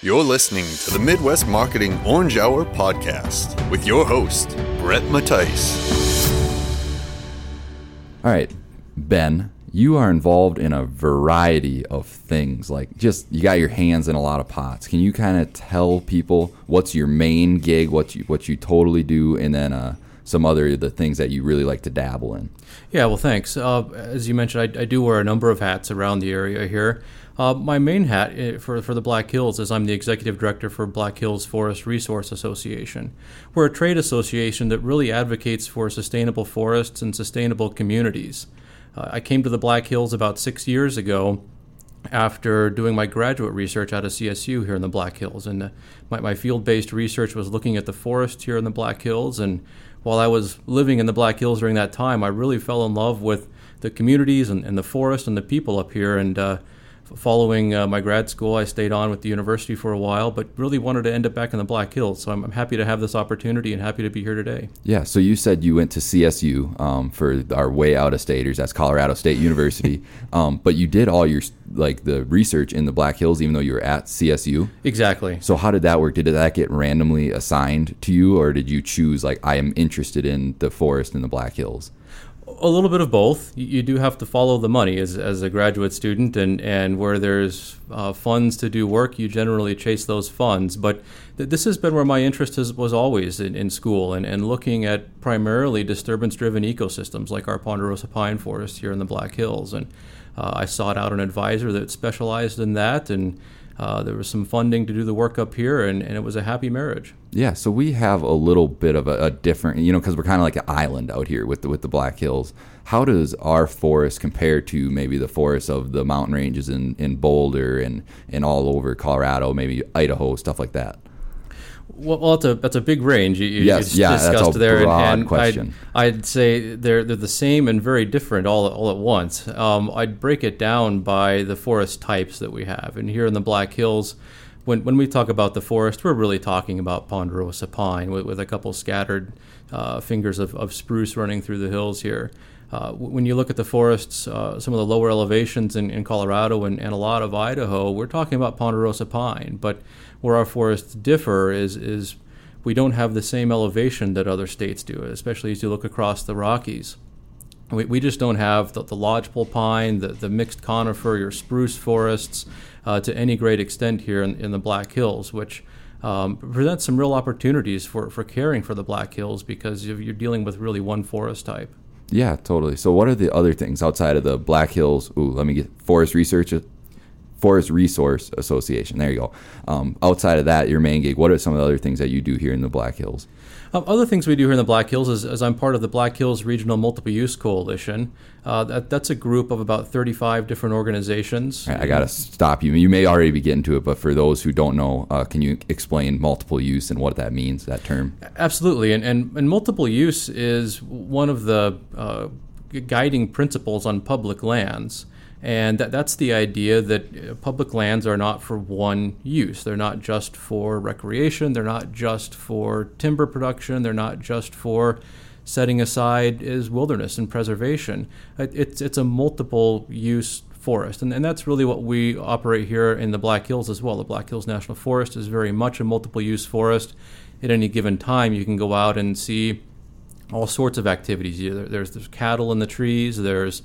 You're listening to the Midwest Marketing Orange Hour podcast with your host, Bret Mattice. All right, Ben, you are involved in a variety of things. Like, just you got your hands in a lot of pots. Can you kind of tell people what's your main gig, what you what you totally do, and then uh, some other the things that you really like to dabble in? Yeah, well, thanks. Uh, as you mentioned, I, I, do wear a number of hats around the area here. Uh, my main hat eh, for, for the Black Hills is I'm the executive director for Black Hills Forest Resource Association. We're a trade association that really advocates for sustainable forests and sustainable communities. Uh, I came to the Black Hills about six years ago after doing my graduate research out of CSU here in the Black Hills. And uh, my, my field based research was looking at the forest here in the Black Hills. And while I was living in the Black Hills during that time, I really fell in love with the communities and, and the forest and the people up here. And uh, following uh, my grad school, I stayed on with the university for a while, but really wanted to end up back in the Black Hills. So I'm, I'm happy to have this opportunity and happy to be here today. Yeah. So you said you went to CSU um, for our way out of staters. That's Colorado State University. um, but you did all your like the research in the Black Hills, even though you were at CSU. Exactly. So how did that work? Did that get randomly assigned to you, or did you choose like I am interested in the forest in the Black Hills? A little bit of both. You do have to follow the money as, as a graduate student, and, and where there's uh, funds to do work, you generally chase those funds. But th- this has been where my interest has, was always in, in school and, and looking at primarily disturbance driven ecosystems like our Ponderosa pine forest here in the Black Hills. And uh, I sought out an advisor that specialized in that and uh, there was some funding to do the work up here, and, and it was a happy marriage. Yeah, so we have a little bit of a, a different, you know, because we're kind of like an island out here with the, with the Black Hills. How does our forest compare to maybe the forests of the mountain ranges in, in Boulder and, and all over Colorado, maybe Idaho, stuff like that? Well, well, that's a that's a big range you, you yes, yeah, discussed there, and, and question. I'd, I'd, say they're they're the same and very different all all at once. Um, I'd break it down by the forest types that we have, and here in the Black Hills, when when we talk about the forest, we're really talking about ponderosa pine with, with a couple scattered uh, fingers of, of spruce running through the hills here. Uh, when you look at the forests, uh, some of the lower elevations in, in Colorado and, and, a lot of Idaho, we're talking about ponderosa pine. But where our forests differ is, is we don't have the same elevation that other states do, especially as you look across the Rockies. We, we just don't have the, the lodgepole pine, the, the mixed conifer, your spruce forests uh, to any great extent here in, in the Black Hills, which um, presents some real opportunities for, for caring for the Black Hills because you're dealing with really one forest type. Yeah, totally. So, what are the other things outside of the Black Hills? Ooh, let me get Forest Research, Forest Resource Association. There you go. Um, outside of that, your main gig. What are some of the other things that you do here in the Black Hills? Um, other things we do here in the Black Hills is, is I'm part of the Black Hills Regional Multiple Use Coalition. Uh, that, that's a group of about 35 different organizations. I got to stop you. You may already be getting to it, but for those who don't know, uh, can you explain multiple use and what that means, that term? Absolutely. And, and, and multiple use is one of the uh, guiding principles on public lands. And that, that's the idea that uh, public lands are not for one use. They're not just for recreation, they're not just for timber production, they're not just for setting aside as wilderness and preservation. It's, it's a multiple use forest. And, and that's really what we operate here in the Black Hills as well. The Black Hills National Forest is very much a multiple use forest. At any given time, you can go out and see all sorts of activities. There's, there's cattle in the trees, there's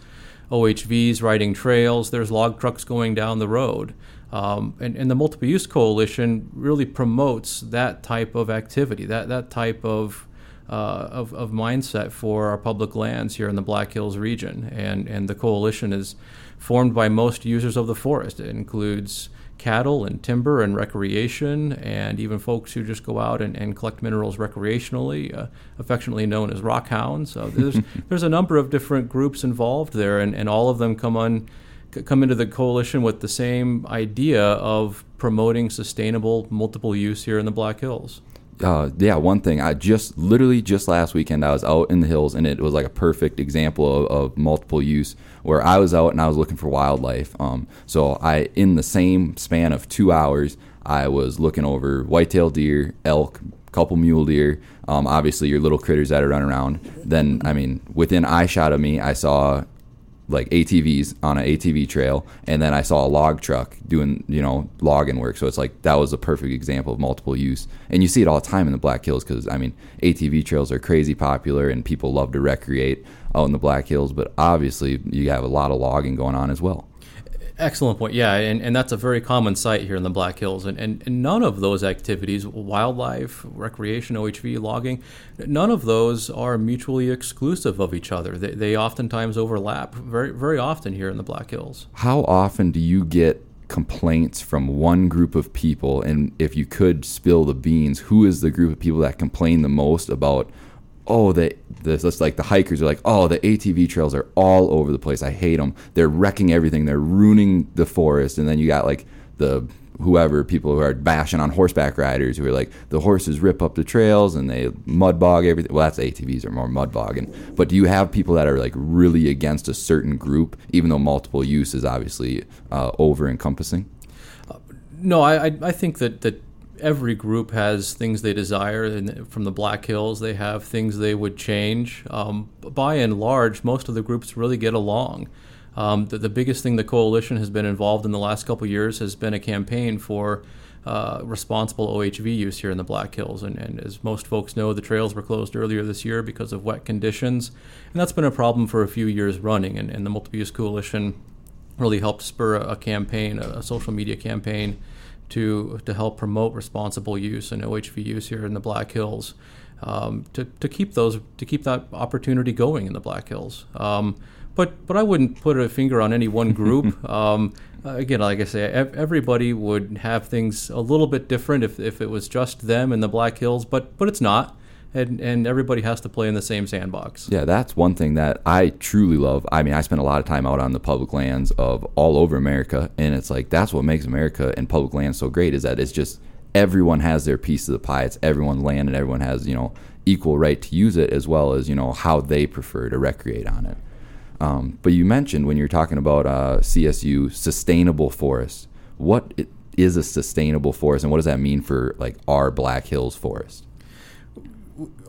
OHVs riding trails, there's log trucks going down the road. Um, and, and, the Multiple Use Coalition really promotes that type of activity, that, that type of, uh, of, of, mindset for our public lands here in the Black Hills region. And, and the coalition is formed by most users of the forest. It includes cattle and timber and recreation, and even folks who just go out and, and collect minerals recreationally, uh, affectionately known as rock hounds. So there's there's a number of different groups involved there, and, and all of them come on come into the coalition with the same idea of promoting sustainable multiple use here in the Black Hills. Uh, yeah, one thing. I just literally just last weekend I was out in the hills and it was like a perfect example of, of multiple use where I was out and I was looking for wildlife. Um, so I in the same span of two hours I was looking over whitetail deer, elk, couple mule deer, um, obviously your little critters that are running around. Then I mean within eye shot of me I saw like ATVs on an ATV trail, and then I saw a log truck doing you know logging work. So it's like that was a perfect example of multiple use, and you see it all the time in the Black Hills because I mean ATV trails are crazy popular and people love to recreate out in the Black Hills, but obviously you have a lot of logging going on as well. Excellent point. Yeah, and, and that's a very common sight here in the Black Hills. And, and, and none of those activities, wildlife, recreation, OHV, logging, none of those are mutually exclusive of each other. They, they oftentimes overlap very, very often here in the Black Hills. How often do you get complaints from one group of people? And if you could spill the beans, who is the group of people that complain the most about oh the this like the hikers are like oh the ATV trails are all over the place. I hate them they're wrecking everything. They're ruining the forest. And then you got like the whoever people who are bashing on horseback riders who are like the horses rip up the trails and they mud bog everything well that's ATVs are more mud bogging. But do you have people that are like really against a certain group even though multiple use is obviously uh, over encompassing uh, no I I think that that every group has things they desire. And from the Black Hills, they have things they would change. Um, by and large, most of the groups really get along. Um, the, the, biggest thing the coalition has been involved in the last couple years has been a campaign for uh, responsible OHV use here in the Black Hills. And, and, as most folks know, the trails were closed earlier this year because of wet conditions. And that's been a problem for a few years running. And, and the Multiple Use Coalition really helped spur a, a campaign, a, a social media campaign to to help promote responsible use and OHV use here in the Black Hills. Um, to, to keep those to keep that opportunity going in the Black Hills. Um, but but I wouldn't put a finger on any one group. um, again, like I say, everybody would have things a little bit different if, if it was just them in the Black Hills. But but it's not and and everybody has to play in the same sandbox. Yeah, that's one thing that I truly love. I mean, I spend a lot of time out on the public lands of all over America, and it's like that's what makes America and public lands so great is that it's just everyone has their piece of the pie. It's everyone's land, and everyone has you know equal right to use it as well as you know how they prefer to recreate on it. Um, but you mentioned when you're talking about uh, CSU sustainable forest. What is a sustainable forest, and what does that mean for like our Black Hills forest?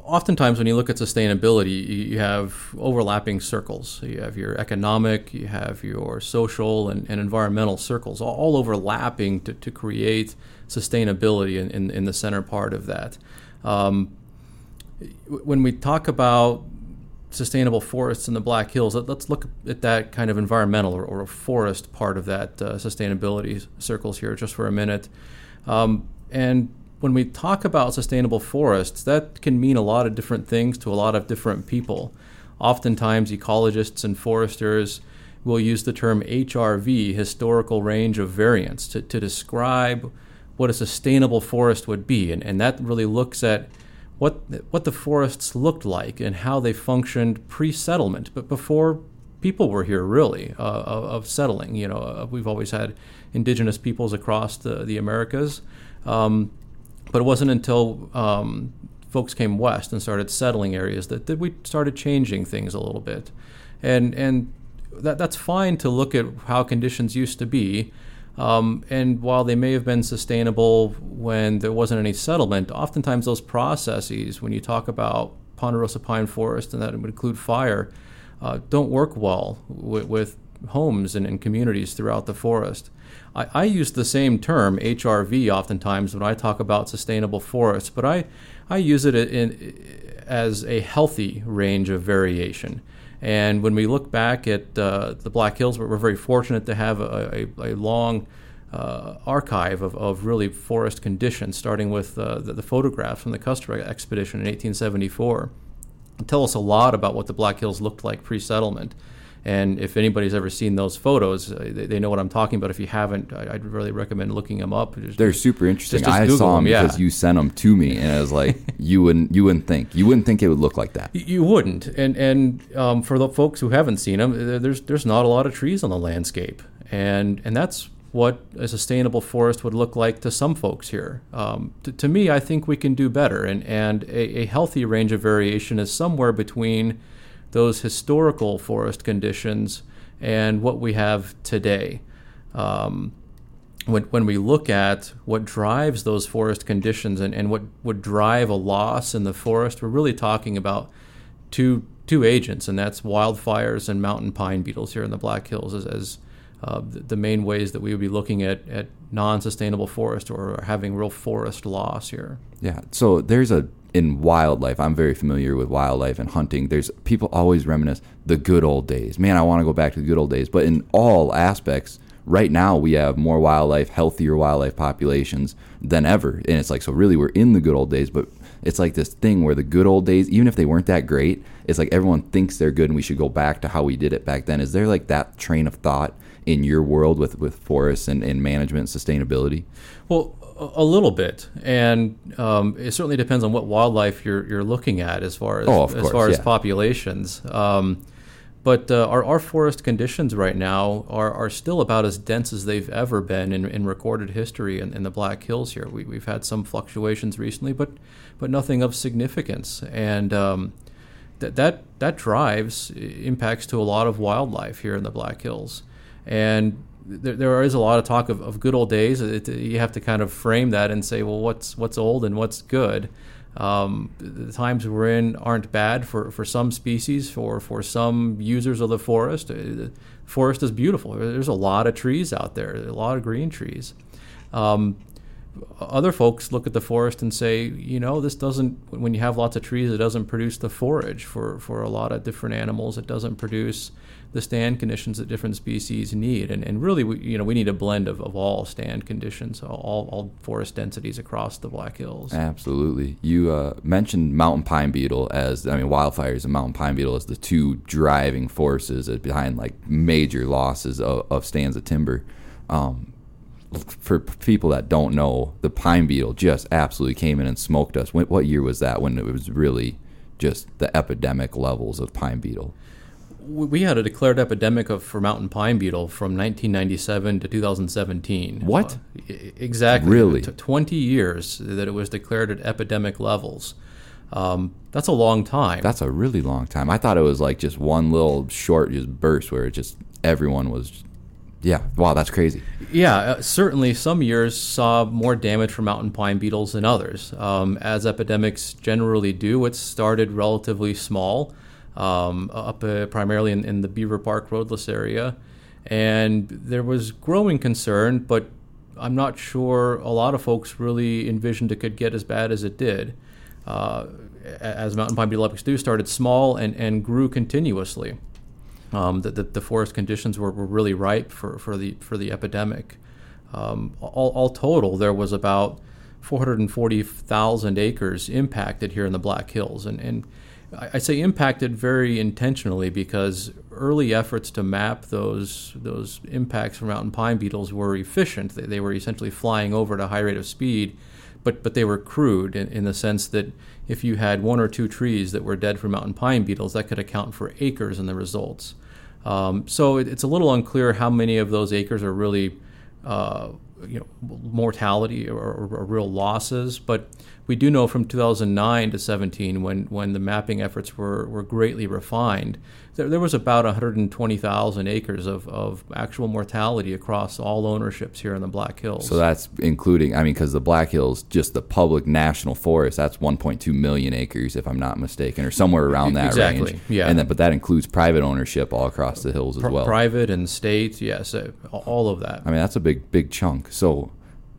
Oftentimes when you look at sustainability, you have overlapping circles. You have your economic, you have your social and, and environmental circles, all overlapping to, to create sustainability in, in, in, the center part of that. Um, when we talk about sustainable forests in the Black Hills, let's look at that kind of environmental or, or forest part of that uh, sustainability circles here just for a minute. Um, and when we talk about sustainable forests, that can mean a lot of different things to a lot of different people. Oftentimes, ecologists and foresters will use the term HRV, historical range of variance, to, to describe what a sustainable forest would be. And, and that really looks at what, what the forests looked like and how they functioned pre settlement, but before people were here, really, uh, of, of, settling. You know, uh, we've always had indigenous peoples across the, the Americas. Um, but it wasn't until um, folks came west and started settling areas that, that we started changing things a little bit. And, and that, that's fine to look at how conditions used to be. Um, and while they may have been sustainable when there wasn't any settlement, oftentimes those processes, when you talk about ponderosa pine forest and that would include fire, uh, don't work well with, with homes and, and, communities throughout the forest. I, I, use the same term, HRV, oftentimes when I talk about sustainable forests, but I, I use it in, as a healthy range of variation. And when we look back at uh, the Black Hills, we're very fortunate to have a, a, a long uh, archive of, of really forest conditions, starting with uh, the, the, photographs from the Custer expedition in 1874. Tell us a lot about what the Black Hills looked like pre settlement. And if anybody's ever seen those photos, uh, they, they, know what I'm talking about. If you haven't, I, would really recommend looking them up. Just, They're super interesting. Just, just I saw them, because you sent them to me, and I was like, you wouldn't, you wouldn't think, you wouldn't think it would look like that. You wouldn't. And and um, for the folks who haven't seen them, there's there's not a lot of trees on the landscape, and and that's what a sustainable forest would look like to some folks here. Um, to, to, me, I think we can do better, and and a, a healthy range of variation is somewhere between those historical forest conditions and what we have today. Um, when, when we look at what drives those forest conditions and, and what would drive a loss in the forest, we're really talking about two two agents, and that's wildfires and mountain pine beetles here in the Black Hills as, as uh, the, main ways that we would be looking at, at non-sustainable forest or having real forest loss here. Yeah. So there's a in wildlife. I'm very familiar with wildlife and hunting. There's people always reminisce the good old days. Man, I want to go back to the good old days. But in all aspects, right now we have more wildlife, healthier wildlife populations than ever. And it's like so really we're in the good old days, but it's like this thing where the good old days, even if they weren't that great, it's like everyone thinks they're good and we should go back to how we did it back then. Is there like that train of thought in your world with, with forests and, and management and sustainability? Well, a little bit, and um, it certainly depends on what wildlife you're you're looking at as far as oh, as course, far yeah. as populations. Um, but uh, our, our forest conditions right now are, are still about as dense as they've ever been in, in recorded history in, in the Black Hills here. We, we've had some fluctuations recently, but but nothing of significance. And um, that that that drives impacts to a lot of wildlife here in the Black Hills. And there, there is a lot of talk of, of good old days. It, you have to kind of frame that and say, well, what's what's old and what's good. Um, the times we're in aren't bad for, for some species, for, for some users of the forest. Uh, the forest is beautiful. There's a lot of trees out there, a lot of green trees. Um, other folks look at the forest and say, you know, this doesn't, when you have lots of trees, it doesn't produce the forage for, for a lot of different animals. It doesn't produce the stand conditions that different species need. And, and really, we, you know, we need a blend of, of all stand conditions, all, all forest densities across the Black Hills. Absolutely. You uh, mentioned mountain pine beetle as, I mean, wildfires and mountain pine beetle as the two driving forces behind like major losses of, of stands of timber. Um, for people that don't know, the pine beetle just absolutely came in and smoked us. What year was that when it was really just the epidemic levels of pine beetle? We had a declared epidemic of for mountain pine beetle from 1997 to 2017. What? Uh, exactly. Really? T- 20 years that it was declared at epidemic levels. Um, that's a long time. That's a really long time. I thought it was like just one little short just burst where it just everyone was. Yeah. Wow, that's crazy. Yeah, uh, certainly some years saw more damage from mountain pine beetles than others. Um, as epidemics generally do, it started relatively small um, up uh, primarily in, in, the Beaver Park roadless area. And there was growing concern, but I'm not sure a lot of folks really envisioned it could get as bad as it did. Uh, as mountain pine beetle do, started small and, and grew continuously. Um, the, the, the, forest conditions were, were really ripe for, for, the, for the epidemic. Um, all, all total, there was about 440,000 acres impacted here in the Black Hills. And, and I say impacted very intentionally because early efforts to map those those impacts from mountain pine beetles were efficient. They, they were essentially flying over at a high rate of speed, but but they were crude in, in the sense that if you had one or two trees that were dead from mountain pine beetles, that could account for acres in the results. Um, so it, it's a little unclear how many of those acres are really uh, you know mortality or, or, or real losses, but we do know from 2009 to 17, when, when the mapping efforts were, were greatly refined, there, there was about 120,000 acres of, of actual mortality across all ownerships here in the Black Hills. So that's including, I mean, because the Black Hills, just the public national forest, that's 1.2 million acres, if I'm not mistaken, or somewhere around that exactly, range. Yeah. And then, but that includes private ownership all across the hills as well. Private and state, yes, uh, all of that. I mean, that's a big, big chunk. So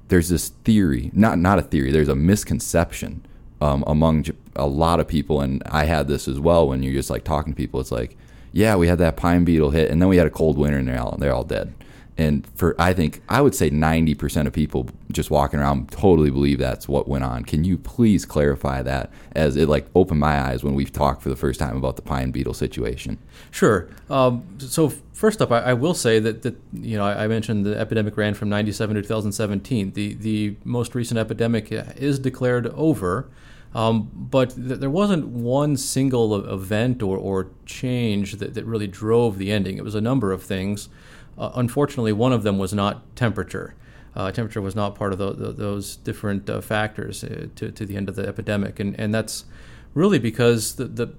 there's this theory, not not a theory. There's a misconception um, among a lot of people, and I had this as well. When you're just like talking to people, it's like, yeah, we had that pine beetle hit, and then we had a cold winter, and they're all they're all dead. And for I think I would say 90% of people just walking around totally believe that's what went on. Can you please clarify that as it like opened my eyes when we've talked for the first time about the pine beetle situation? Sure. Um, so first up, I, I, will say that, that you know I, I, mentioned the epidemic ran from 97 to 2017. The the most recent epidemic is declared over. Um, but th- there wasn't one single event or, or change that, that really drove the ending. It was a number of things. Uh, unfortunately, one of them was not temperature. Uh, temperature was not part of the, the, those different uh, factors uh, to, to the end of the epidemic. And, and that's really because the, the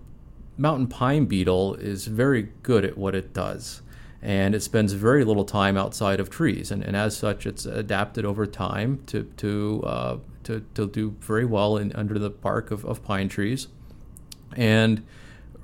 mountain pine beetle is very good at what it does. And it spends very little time outside of trees. And, and as such, it's adapted over time to, to, uh, to, to do very well in, under the bark of, of pine trees. And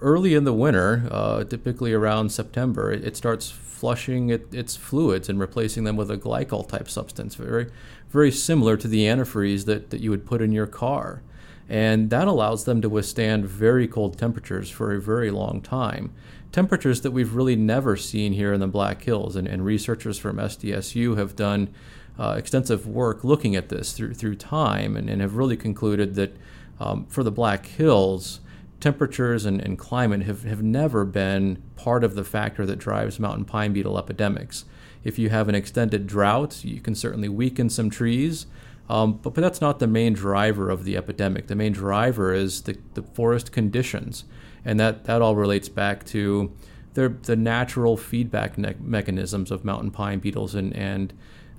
early in the winter, uh, typically around September, it, it starts flushing it, its fluids and replacing them with a glycol type substance, very, very similar to the antifreeze that, that you would put in your car. And that allows them to withstand very cold temperatures for a very long time. Temperatures that we've really never seen here in the Black Hills. And, and researchers from SDSU have done uh, extensive work looking at this through, through time and, and have really concluded that um, for the Black Hills, temperatures and, and climate have, have never been part of the factor that drives mountain pine beetle epidemics. If you have an extended drought, you can certainly weaken some trees, um, but, but that's not the main driver of the epidemic. The main driver is the, the forest conditions, and that, that all relates back to their, the natural feedback ne- mechanisms of mountain pine beetles and, and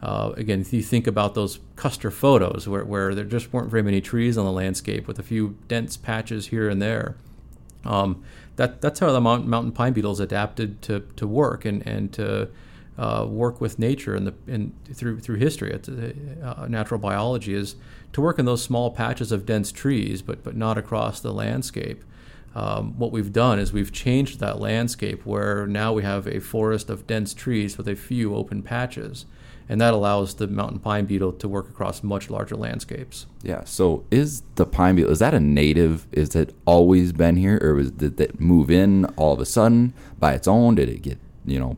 uh, again, if you think about those Custer photos where, where there just weren't very many trees on the landscape with a few dense patches here and there, um, that, that's how the mountain, mountain pine beetles adapted to, to work and, and to uh, work with nature and the in, through through history. It's, uh, natural biology is to work in those small patches of dense trees, but but not across the landscape. Um, what we've done is we've changed that landscape where now we have a forest of dense trees with a few open patches and that allows the mountain pine beetle to work across much larger landscapes. Yeah. So is the pine beetle is that a native? Is it always been here, or was, did it move in all of a sudden by its own? Did it get you know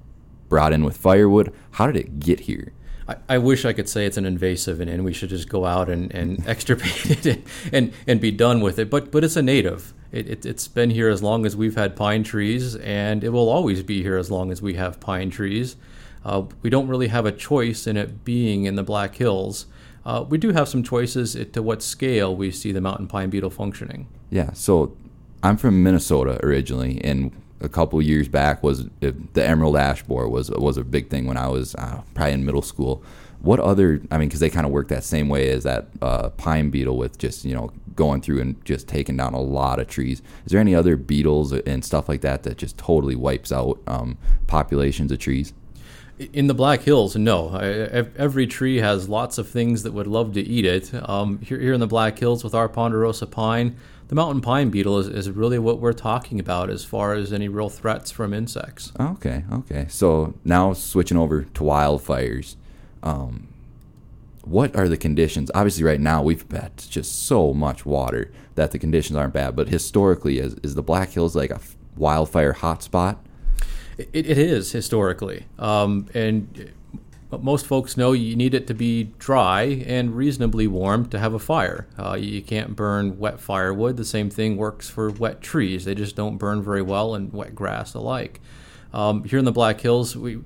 brought in with firewood? How did it get here? I, I wish I could say it's an invasive and, and we should just go out and, and extirpate it and, and be done with it. But but it's a native. It, it, it's been here as long as we've had pine trees, and it will always be here as long as we have pine trees. Uh, we don't really have a choice in it being in the Black Hills. Uh, we do have some choices to what scale we see the mountain pine beetle functioning. Yeah, so I'm from Minnesota originally, and a couple years back was the emerald ash borer was was a big thing when I was uh, probably in middle school. What other? I mean, because they kind of work that same way as that uh, pine beetle with just you know going through and just taking down a lot of trees. Is there any other beetles and stuff like that that just totally wipes out um, populations of trees? In the Black Hills, no. every tree has lots of things that would love to eat it. Um, here, here in the Black Hills with our ponderosa pine, the mountain pine beetle is, is really what we're talking about as far as any real threats from insects. Okay, okay. So now switching over to wildfires. Um, what are the conditions? Obviously, right now we've had just so much water that the conditions aren't bad. But historically, is, is the Black Hills like a wildfire hotspot? It, it is historically, um, and most folks know you need it to be dry and reasonably warm to have a fire. Uh, you can't burn wet firewood. The same thing works for wet trees; they just don't burn very well, and wet grass alike. Um, here in the Black Hills, we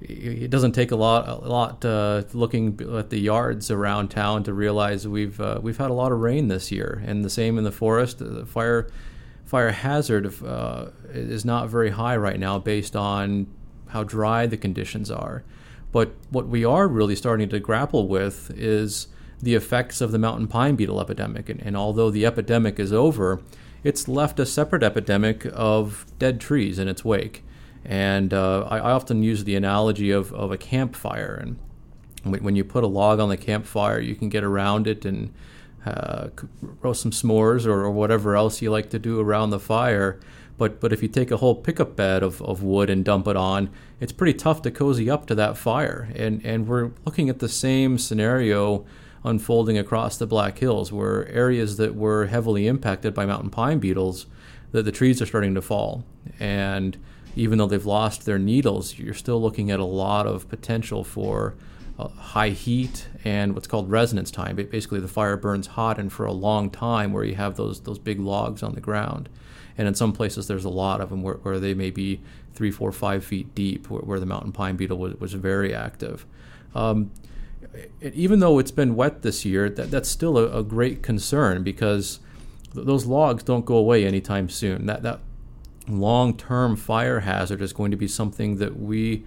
it doesn't take a lot a lot uh, looking at the yards around town to realize we've uh, we've had a lot of rain this year, and the same in the forest. The fire fire hazard uh, is not very high right now based on how dry the conditions are. But what we are really starting to grapple with is the effects of the mountain pine beetle epidemic. And, and although the epidemic is over, it's left a separate epidemic of dead trees in its wake. And uh, I, I, often use the analogy of, of a campfire. And when you put a log on the campfire, you can get around it and uh, roast some s'mores or, or, whatever else you like to do around the fire. But but if you take a whole pickup bed of, of wood and dump it on, it's pretty tough to cozy up to that fire. And and we're looking at the same scenario unfolding across the Black Hills, where areas that were heavily impacted by mountain pine beetles, that the trees are starting to fall. And even though they've lost their needles, you're still looking at a lot of potential for uh, high heat and what's called residence time. basically, the fire burns hot and for a long time, where you have those those big logs on the ground. And in some places, there's a lot of them where, where they may be three, four, five feet deep, where, where the mountain pine beetle was, was very active. Um, even though it's been wet this year, that, that's still a, a great concern because th- those logs don't go away anytime soon. That that long-term fire hazard is going to be something that we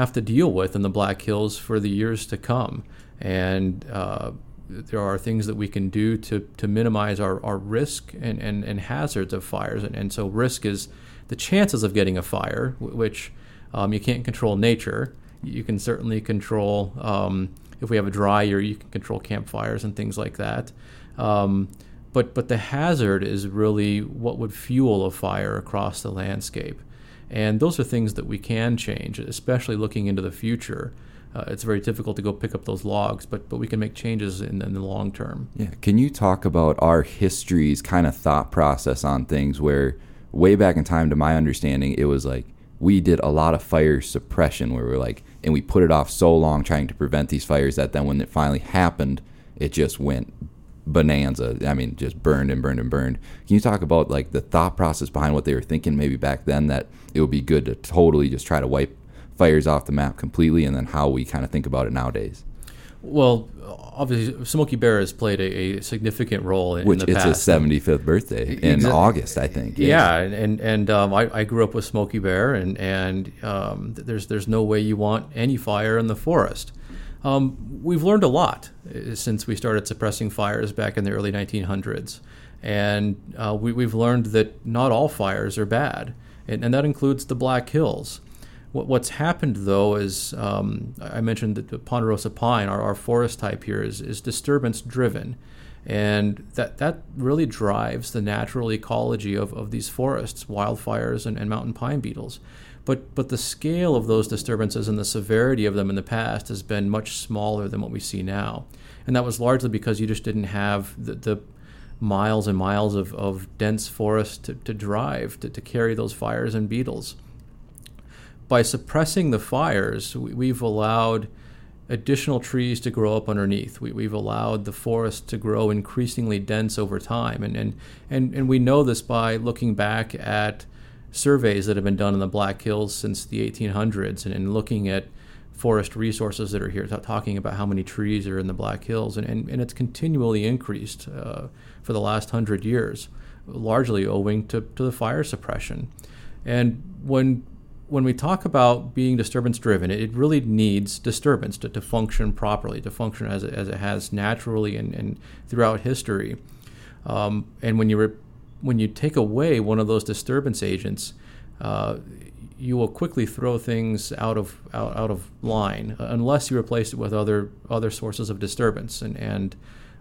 have to deal with in the Black Hills for the years to come. And uh, there are things that we can do to, to minimize our, our risk and, and, and hazards of fires. And, and so, risk is the chances of getting a fire, which um, you can't control nature. You can certainly control, um, if we have a dry year, you can control campfires and things like that. Um, but but the hazard is really what would fuel a fire across the landscape, and those are things that we can change, especially looking into the future. Uh, it's very difficult to go pick up those logs, but but we can make changes in, in the long term. Yeah, can you talk about our history's kind of thought process on things where way back in time, to my understanding, it was like we did a lot of fire suppression where we are like, and we put it off so long trying to prevent these fires that then when it finally happened, it just went bonanza. I mean, just burned and burned and burned. Can you talk about like the thought process behind what they were thinking maybe back then that it would be good to totally just try to wipe fires off the map completely, and then how we kind of think about it nowadays? Well, obviously, Smokey Bear has played a, a significant role in, Which in the it's past. his 75th birthday in Exa- August, I think. Yeah, and and um, I, I grew up with Smokey Bear, and and um, there's there's no way you want any fire in the forest. Um, we've learned a lot uh, since we started suppressing fires back in the early 1900s, and uh, we, we've learned that not all fires are bad, and, and that includes the Black Hills. What, what's happened though is um, I mentioned that the ponderosa pine, our, our forest type here, is, is disturbance driven. And that, that really drives the natural ecology of, of these forests, wildfires, and, and mountain pine beetles. But, but the scale of those disturbances and the severity of them in the past has been much smaller than what we see now. And that was largely because you just didn't have the, the miles and miles of, of dense forest to, to drive to, to carry those fires and beetles by suppressing the fires, we've allowed additional trees to grow up underneath. We, have allowed the forest to grow increasingly dense over time. And, and, and, and we know this by looking back at surveys that have been done in the Black Hills since the 1800s and, and looking at forest resources that are here, t- talking about how many trees are in the Black Hills. And, and, and it's continually increased uh, for the last hundred years, largely owing to, to the fire suppression. And when when we talk about being disturbance driven, it really needs disturbance to, to function properly, to function as it, as it has naturally and, and throughout history. Um, and when you re- when you take away one of those disturbance agents, uh, you will quickly throw things out of out, out of line uh, unless you replace it with other other sources of disturbance. And and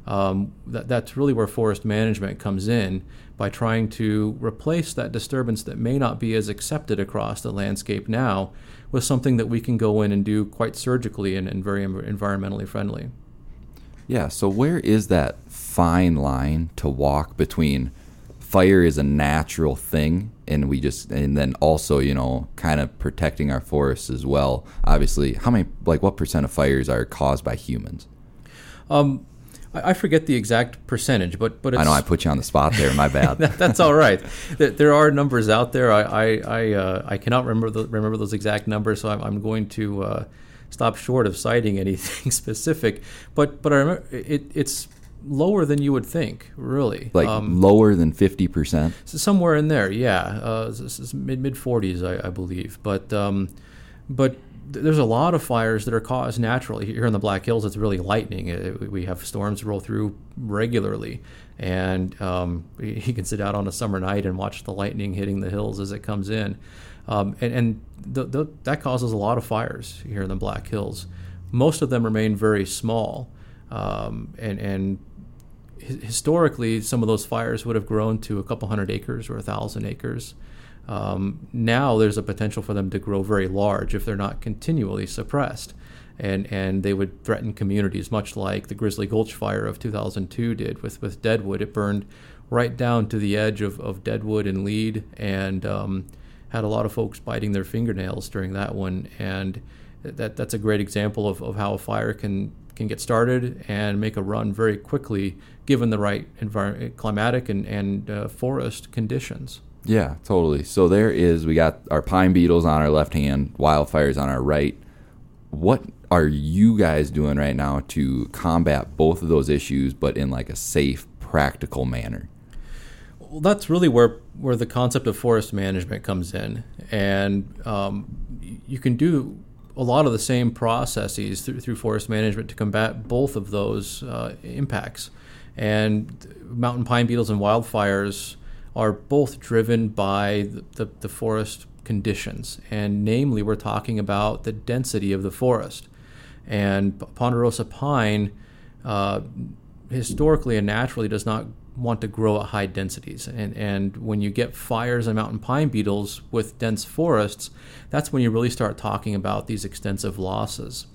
um, that, that's really where forest management comes in by trying to replace that disturbance that may not be as accepted across the landscape now with something that we can go in and do quite surgically and, and very environmentally friendly. Yeah, so where is that fine line to walk between fire is a natural thing and we just and then also you know kind of protecting our forests as well obviously how many like what percent of fires are caused by humans um, I forget the exact percentage, but but I know I put you on the spot there. My bad. that's all right. There are numbers out there. I I I, uh, I cannot remember the, remember those exact numbers, so I'm, I'm going to uh, stop short of citing anything specific. But but I remember it, it's lower than you would think, really. Like um, lower than fifty percent. Somewhere in there, yeah. Uh, mid mid forties, I, I, believe. But um, but there's a lot of fires that are caused naturally. Here in the Black Hills, it's really lightning. It, we have storms roll through regularly, and um, you can sit out on a summer night and watch the lightning hitting the hills as it comes in. Um, and, and the, the, that causes a lot of fires here in the Black Hills. Most of them remain very small, um, and, and historically, some of those fires would have grown to a couple hundred acres or a thousand acres. Um, now there's a potential for them to grow very large if they're not continually suppressed. And, and they would threaten communities, much like the Grizzly Gulch fire of 2002 did with, with Deadwood. It burned right down to the edge of, of Deadwood and Lead and um, had a lot of folks biting their fingernails during that one. And that, that's a great example of, of how a fire can, can get started and make a run very quickly given the right environment, climatic and, and uh, forest conditions. Yeah, totally. So there is we got our pine beetles on our left hand, wildfires on our right. What are you guys doing right now to combat both of those issues but in like a safe, practical manner? Well, that's really where where the concept of forest management comes in, and um, you can do a lot of the same processes through, through forest management to combat both of those uh, impacts. And mountain pine beetles and wildfires are both driven by the, the, the, forest conditions. And namely, we're talking about the density of the forest. And ponderosa pine uh, historically and naturally does not want to grow at high densities. And, and when you get fires and mountain pine beetles with dense forests, that's when you really start talking about these extensive losses.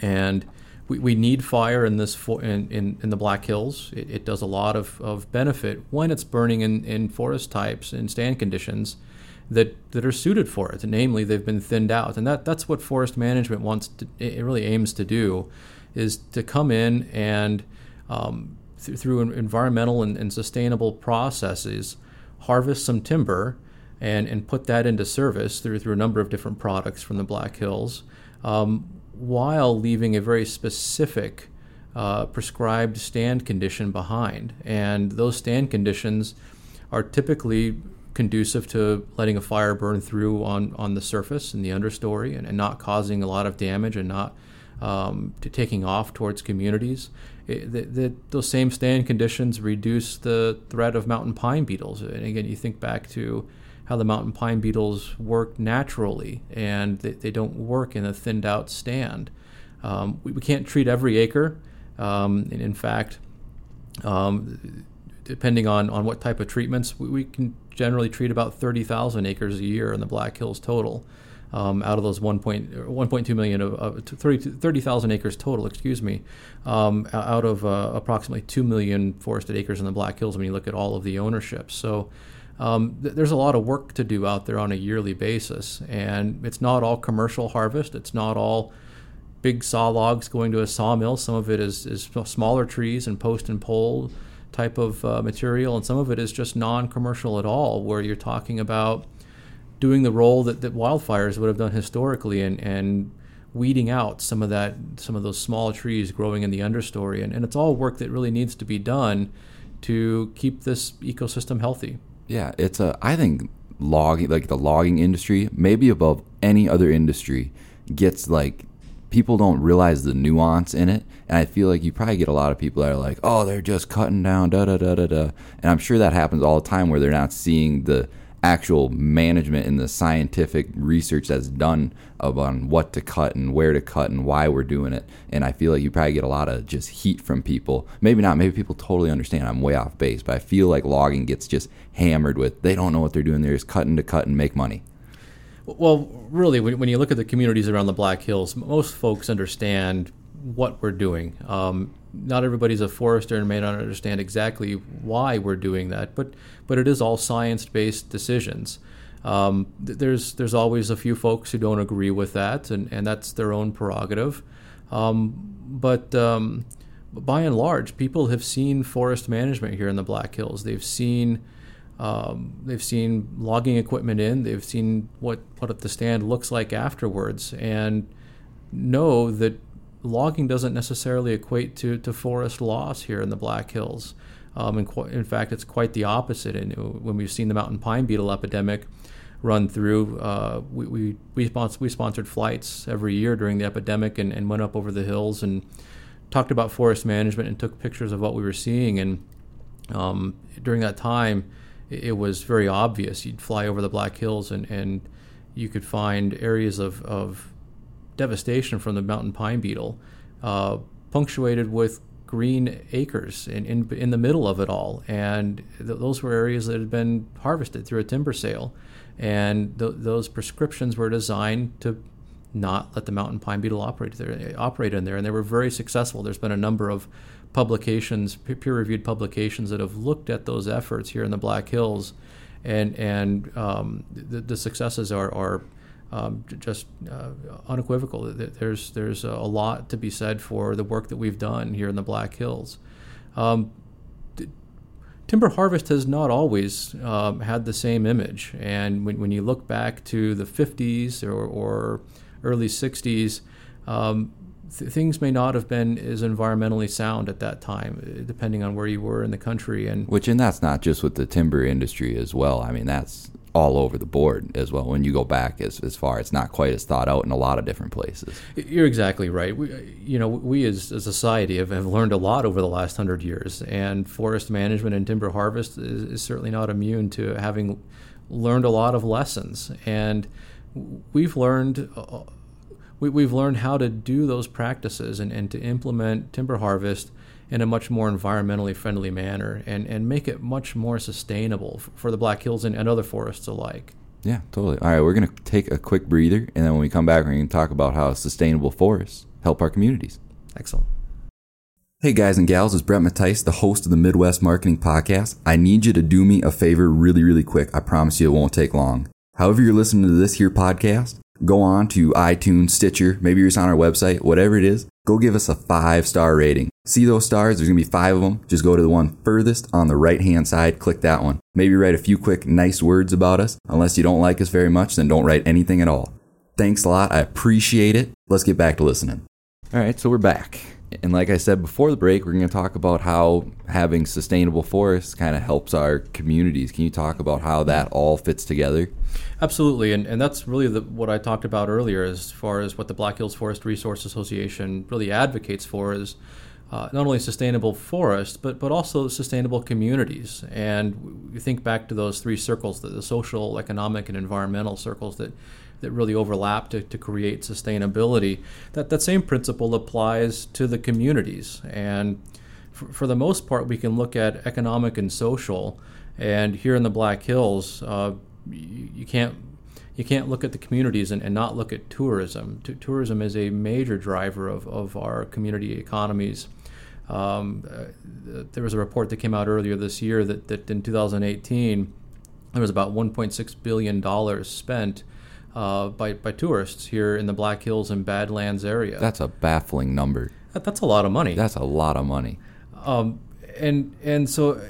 And we, we need fire in this for, in, in, in the Black Hills. It, it, does a lot of, of benefit when it's burning in, in forest types and stand conditions that, that are suited for it. namely, they've been thinned out. And that, that's what forest management wants to, it really aims to do, is to come in and um, th- through environmental and, and, sustainable processes, harvest some timber and, and put that into service through, through a number of different products from the Black Hills, um, while leaving a very specific uh, prescribed stand condition behind. And those stand conditions are typically conducive to letting a fire burn through on, on the surface and the understory and, and not causing a lot of damage and not um, to taking off towards communities. It, the, the, those same stand conditions reduce the threat of mountain pine beetles. And again, you think back to how the mountain pine beetles work naturally, and they, they don't work in a thinned out stand. Um, we, we, can't treat every acre. Um, and in fact, um, depending on, on what type of treatments, we, we can generally treat about 30,000 acres a year in the Black Hills total um, out of those 1.2 million of, of 30,000 30, acres total, excuse me, um, out of uh, approximately 2 million forested acres in the Black Hills when you look at all of the ownership. So um, th- there's a lot of work to do out there on a yearly basis. And it's not all commercial harvest, it's not all big saw logs going to a sawmill. Some of it is, is smaller trees and post and pole type of uh, material, and some of it is just non commercial at all, where you're talking about doing the role that, that wildfires would have done historically and, and weeding out some of that some of those small trees growing in the understory and, and it's all work that really needs to be done to keep this ecosystem healthy yeah it's a i think logging like the logging industry maybe above any other industry gets like people don't realize the nuance in it. And i feel like you probably get a lot of people that are like oh they're just cutting down da da da da da. And i'm sure that happens all the time where they're not seeing the actual management and the scientific research that's done on what to cut and where to cut and why we're doing it. And I feel like you probably get a lot of just heat from people. Maybe not. Maybe people totally understand. I'm way off base, but I feel like logging gets just hammered with they don't know what they're doing. They're just cutting to cut and make money. Well, really, when you look at the communities around the Black Hills, most folks understand what we're doing. Um, not everybody's a forester and may not understand exactly why we're doing that, but but it is all science-based decisions. Um, there's there's always a few folks who don't agree with that, and, and that's their own prerogative. Um, but um, by and large, people have seen forest management here in the Black Hills. They've seen um, they've seen logging equipment in. They've seen what what the stand looks like afterwards, and know that logging doesn't necessarily equate to, to forest loss here in the Black Hills. Um, in, qu- in, fact, it's quite the opposite. And when we've seen the mountain pine beetle epidemic run through, uh, we, we, we, sponsor, we, sponsored flights every year during the epidemic and, and, went up over the hills and talked about forest management and took pictures of what we were seeing. And um, during that time, it, it, was very obvious. You'd fly over the Black Hills and, and you could find areas of, of devastation from the mountain pine beetle, uh, punctuated with green acres in, in, in the middle of it all. And th- those were areas that had been harvested through a timber sale. And th- those prescriptions were designed to not let the mountain pine beetle operate there, operate in there. And they were very successful. There's been a number of publications, peer reviewed publications, that have looked at those efforts here in the Black Hills. And, and um, the, the successes are, are um, just uh, unequivocal. There's there's a lot to be said for the work that we've done here in the Black Hills. Um, timber harvest has not always um, had the same image, and when, when you look back to the 50s or, or early 60s, um, th- things may not have been as environmentally sound at that time, depending on where you were in the country. And which, and that's not just with the timber industry as well. I mean, that's all over the board as well. When you go back as, as far, it's not quite as thought out in a lot of different places. You're exactly right. We, you know, we as a society have, have learned a lot over the last hundred years, and forest management and timber harvest is, is certainly not immune to having learned a lot of lessons. And we've learned. Uh, we, we've learned how to do those practices and, and to implement timber harvest in a much more environmentally friendly manner and, and make it much more sustainable for the Black Hills and, and other forests alike. Yeah, totally. All right, we're going to take a quick breather, and then when we come back, we're going to talk about how sustainable forests help our communities. Excellent. Hey guys and gals, it's Bret Matice, the host of the Midwest Marketing Podcast. I need you to do me a favor really, really quick. I promise you it won't take long. However you're listening to this here podcast, go on to iTunes, Stitcher, maybe you're just on our website, whatever it is, go give us a five star rating. See those stars? There's gonna be five of them. Just go to the one furthest on the right hand side, click that one. Maybe write a few quick, nice words about us. Unless you don't like us very much, then don't write anything at all. Thanks a lot. I appreciate it. Let's get back to listening. All right, so we're back. And like I said before the break, we're going to talk about how having sustainable forests kind of helps our communities. Can you talk about how that all fits together? Absolutely, and, and that's really the, what I talked about earlier as far as what the Black Hills Forest Resource Association really advocates for is uh, not only sustainable forests, but, but also sustainable communities. And we think back to those three circles, the, the social, economic, and environmental circles that that really overlap to, to create sustainability. That, that same principle applies to the communities. And for, for the most part, we can look at economic and social. And here in the Black Hills, uh, you, you, can't you can't look at the communities and, and not look at tourism. T- tourism is a major driver of, of our community economies. Um, uh, there was a report that came out earlier this year that, that in 2018 there was about 1.6 billion dollars spent uh, by, by tourists here in the Black Hills and Badlands area. That's a baffling number. That, that's a lot of money. That's a lot of money. Um, and and so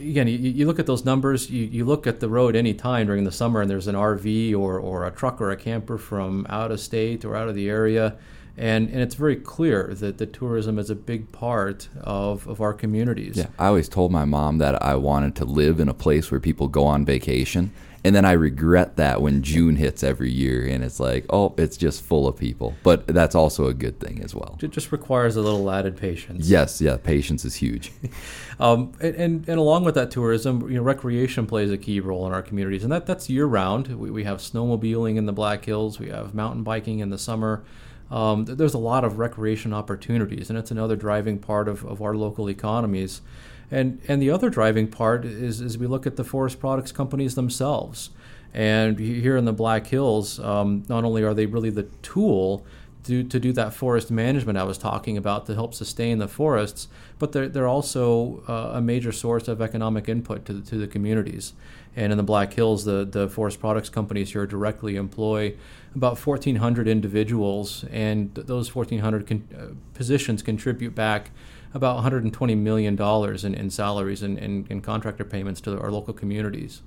again, you, you, look at those numbers. You, you look at the road any time during the summer, and there's an RV or, or a truck or a camper from out of state or out of the area, and and it's very clear that the tourism is a big part of, of our communities. Yeah, I always told my mom that I wanted to live in a place where people go on vacation, and then I regret that when June hits every year and it's like, oh, it's just full of people. But that's also a good thing as well. It just requires a little added patience. Yes, yeah, patience is huge. um, and, and, and along with that tourism, you know, recreation plays a key role in our communities, and that that's year round. We, we have snowmobiling in the Black Hills, we have mountain biking in the summer. Um, there's a lot of recreation opportunities, and it's another driving part of, of our local economies. And and the other driving part is is we look at the forest products companies themselves. And here in the Black Hills, um, not only are they really the tool to, to do that forest management I was talking about to help sustain the forests, but they're, they're also uh, a major source of economic input to the, to the communities. And in the Black Hills, the, the forest products companies here directly employ about 1,400 individuals, and those 1,400 con- uh, positions contribute back about 120 million dollars in, in salaries and, and, contractor payments to our local communities.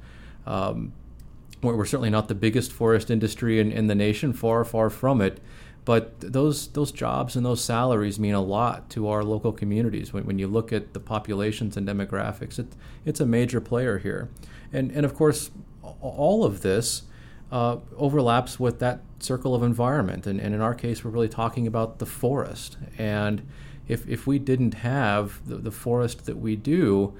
Um, we're, we're, certainly not the biggest forest industry in, in the nation, far far from it. But those those jobs and those salaries mean a lot to our local communities. When, when you look at the populations and demographics, it, it's a major player here, and and of course, all of this uh, overlaps with that circle of environment. And, and in our case, we're really talking about the forest and if, if we didn't have the, the forest that we do,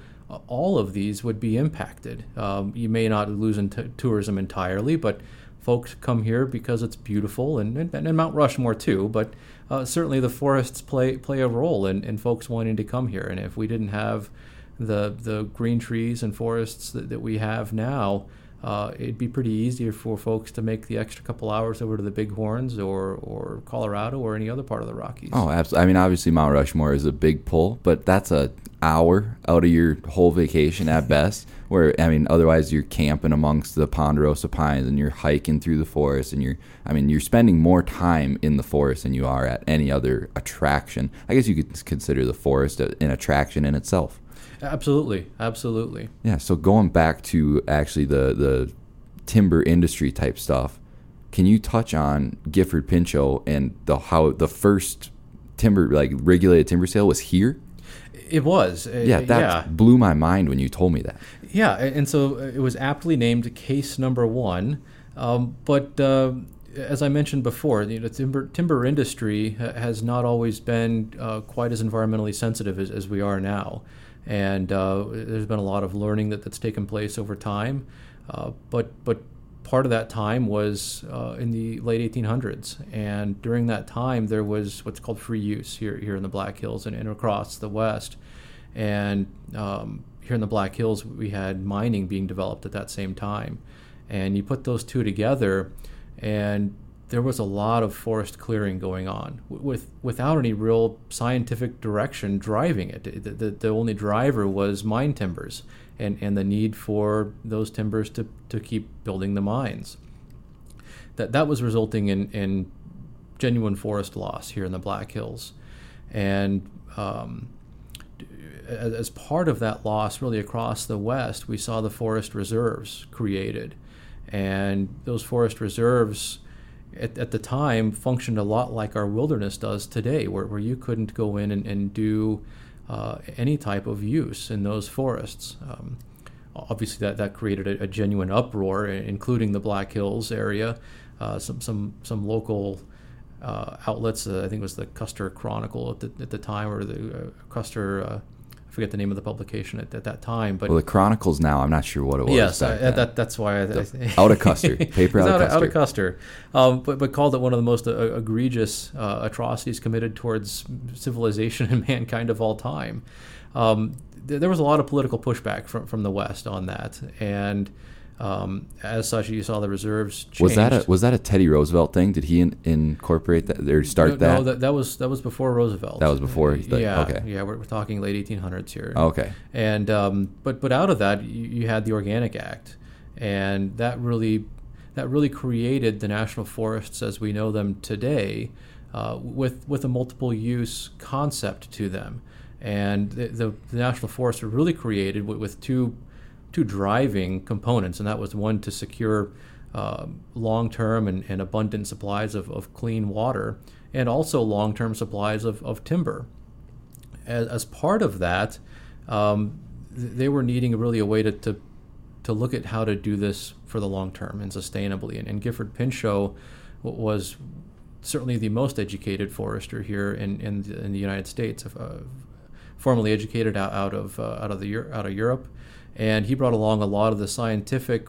all of these would be impacted. Um, you may not lose in t- tourism entirely, but folks come here because it's beautiful, and, and, and Mount Rushmore too. But uh, certainly the forests play play a role in, in folks wanting to come here. And if we didn't have the the green trees and forests that, that we have now, uh, it'd be pretty easy for folks to make the extra couple hours over to the Bighorns or, or Colorado or any other part of the Rockies. Oh, absolutely. I mean, obviously Mount Rushmore is a big pull, but that's a hour out of your whole vacation at best. Where I mean, otherwise you're camping amongst the ponderosa pines and you're hiking through the forest, and you're I mean you're spending more time in the forest than you are at any other attraction. I guess you could consider the forest an attraction in itself. Absolutely, absolutely. Yeah. So going back to actually the the timber industry type stuff, can you touch on Gifford Pinchot and the how the first timber like regulated timber sale was here? It was. Uh, yeah, that yeah. blew my mind when you told me that. Yeah, and so uh, it was aptly named case number one. Um, but uh, as I mentioned before, the timber, timber industry has not always been uh, quite as environmentally sensitive as, as we are now and uh, there's been a lot of learning that, that's taken place over time. Uh, but but part of that time was uh, in the late 1800s, and during that time there was what's called free use here here in the Black Hills and, and across the West, and um, here in the Black Hills we had mining being developed at that same time, and you put those two together, and there was a lot of forest clearing going on with without any real scientific direction driving it. The, the, the, only driver was mine timbers and, and the need for those timbers to, to keep building the mines. That, that was resulting in, in genuine forest loss here in the Black Hills. And um, as, as part of that loss, really across the West, we saw the forest reserves created. And those forest reserves at, at the time functioned a lot like our wilderness does today, where, where you couldn't go in and, and do uh, any type of use in those forests. Um, obviously, that, that created a, a, genuine uproar, including the Black Hills area. Uh, some, some, some local uh, outlets, uh, I think it was the Custer Chronicle at the, at the time, or the uh, Custer uh, I forget the name of the publication at, at that time. But well, the Chronicles now, I'm not sure what it was. Yes, I, that, that's why I, the, out of Custer paper out, out, of Custer. Out of Custer, um, but but called it one of the most uh, egregious uh, atrocities committed towards civilization and mankind of all time. Um, th- there was a lot of political pushback from from the West on that, and um, as such, you saw the reserves. Changed. Was that a was that a Teddy Roosevelt thing? Did he in, incorporate that or start no, that? No, that, that was that was before Roosevelt. That was before. The, yeah, okay. Yeah, we're, we're talking late 1800s here. Okay. And um, but but out of that, you, you had the Organic Act, and that really that really created the national forests as we know them today, uh, with with a multiple use concept to them, and the, the, the national forests were really created with, with two two driving components, and that was one to secure uh, long-term and, and, abundant supplies of, of, clean water, and also long-term supplies of, of timber. As, as, part of that, um, they were needing really a way to, to, to look at how to do this for the long term and sustainably. And, and Gifford Pinchot was certainly the most educated forester here in, in, the, in the United States, uh, formally educated out, out of uh, out of the out of Europe and he brought along a lot of the scientific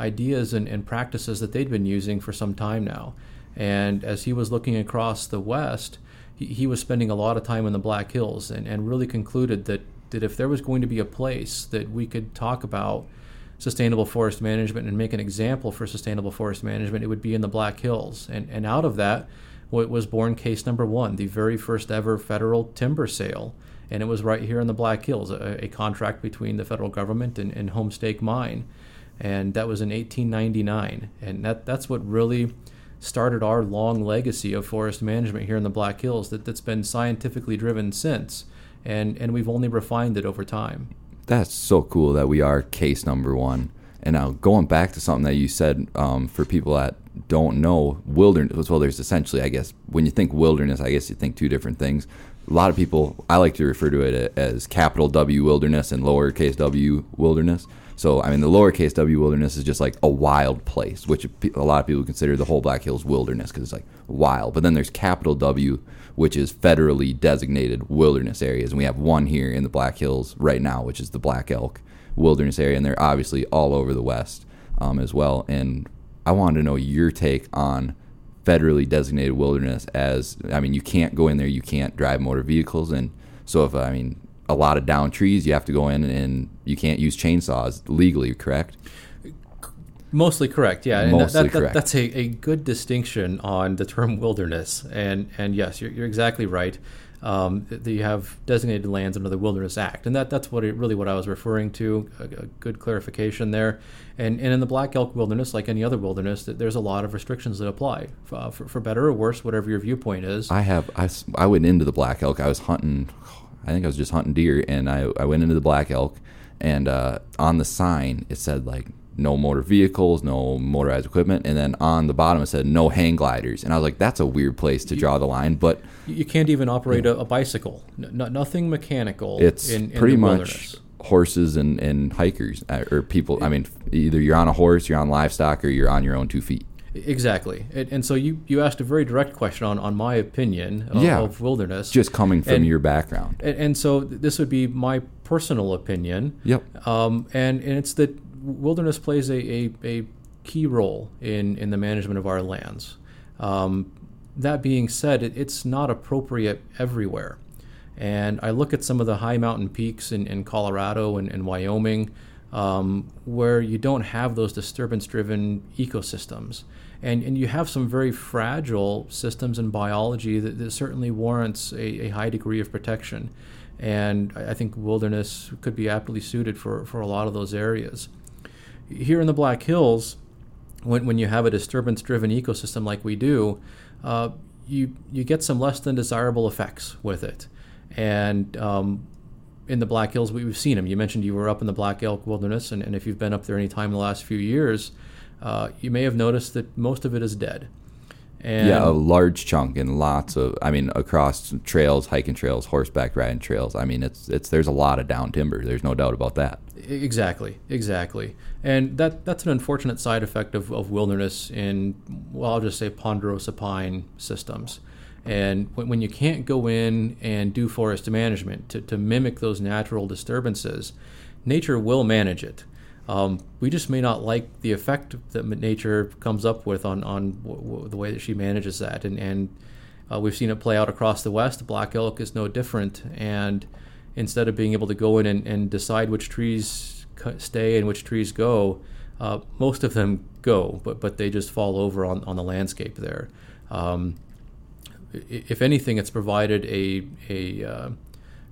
ideas and, and practices that they'd been using for some time now. And as he was looking across the West, he, he was spending a lot of time in the Black Hills and, and really concluded that, that if there was going to be a place that we could talk about sustainable forest management and make an example for sustainable forest management, it would be in the Black Hills. And, and out of that was born case number one, the very first ever federal timber sale and it was right here in the Black Hills, a, a contract between the federal government and, and Homestake Mine, and that was in 1899, and that that's what really started our long legacy of forest management here in the Black Hills that, that's been scientifically driven since, and and we've only refined it over time. That's so cool that we are case number one. And now going back to something that you said um, for people that don't know wilderness well there's essentially i guess when you think wilderness i guess you think two different things a lot of people I like to refer to it as capital W wilderness and lowercase w wilderness. So I mean the lowercase w wilderness is just like a wild place, which a lot of people consider the whole Black Hills wilderness because it's like wild. But then there's capital W, which is federally designated wilderness areas, and we have one here in the Black Hills right now, which is the Black Elk Wilderness Area, and they're obviously all over the West um, as well. And I wanted to know your take on federally designated wilderness as I mean you can't go in there you can't drive motor vehicles. And so if I mean a lot of down trees you have to go in and you can't use chainsaws legally correct? Mostly correct yeah. And mostly that, that, correct. that's a, a good distinction on the term wilderness. And and yes you're, you're exactly right um, that you have designated lands under the Wilderness Act, and that that's what it, really what I was referring to. A, a, good clarification there. And and in the Black Elk Wilderness, like any other wilderness, there's a lot of restrictions that apply uh, for, for better or worse, whatever your viewpoint is. I have I, I went into the Black Elk. I was hunting. I think I was just hunting deer, and I I went into the Black Elk, and uh, on the sign it said like no motor vehicles, no motorized equipment, and then on the bottom it said no hang gliders. And I was like, that's a weird place to draw the line, but you can't even operate a, a, bicycle. No, nothing mechanical. It's in, in pretty much wilderness. horses and, and hikers uh, or people. I mean, either you're on a horse, you're on livestock, or you're on your own two feet. Exactly. And, and so you, you asked a very direct question on, on my opinion of, yeah, of wilderness. Just coming from and, your background. And, and, so this would be my personal opinion. Yep. Um, and, and it's that wilderness plays a, a, a key role in, in the management of our lands. Um, that being said, it, it's not appropriate everywhere. And I look at some of the high mountain peaks in, in Colorado and, and Wyoming um, where you don't have those disturbance driven ecosystems. And, and you have some very fragile systems in biology that, that certainly warrants a, a, high degree of protection. And I, I think wilderness could be aptly suited for, for a lot of those areas. Here in the Black Hills, when, when you have a disturbance driven ecosystem like we do, uh, you, you get some less than desirable effects with it. And um, in the Black Hills, we've seen them. You mentioned you were up in the Black Elk Wilderness, and, and if you've been up there any time in the last few years, uh, you may have noticed that most of it is dead. And yeah, a large chunk and lots of, I mean, across trails, hiking trails, horseback riding trails. I mean, it's it's there's a lot of down timber. There's no doubt about that. Exactly, exactly, and that that's an unfortunate side effect of, of wilderness in, well, I'll just say ponderosa pine systems. And when, when you can't go in and do forest management to, to mimic those natural disturbances, nature will manage it. Um, we just may not like the effect that nature comes up with on, on w- w- the way that she manages that. And, and uh, we've seen it play out across the West. Black elk is no different. And instead of being able to go in and, and decide which trees stay and which trees go, uh, most of them go, but, but they just fall over on, on the landscape there. Um, if anything, it's provided a a uh,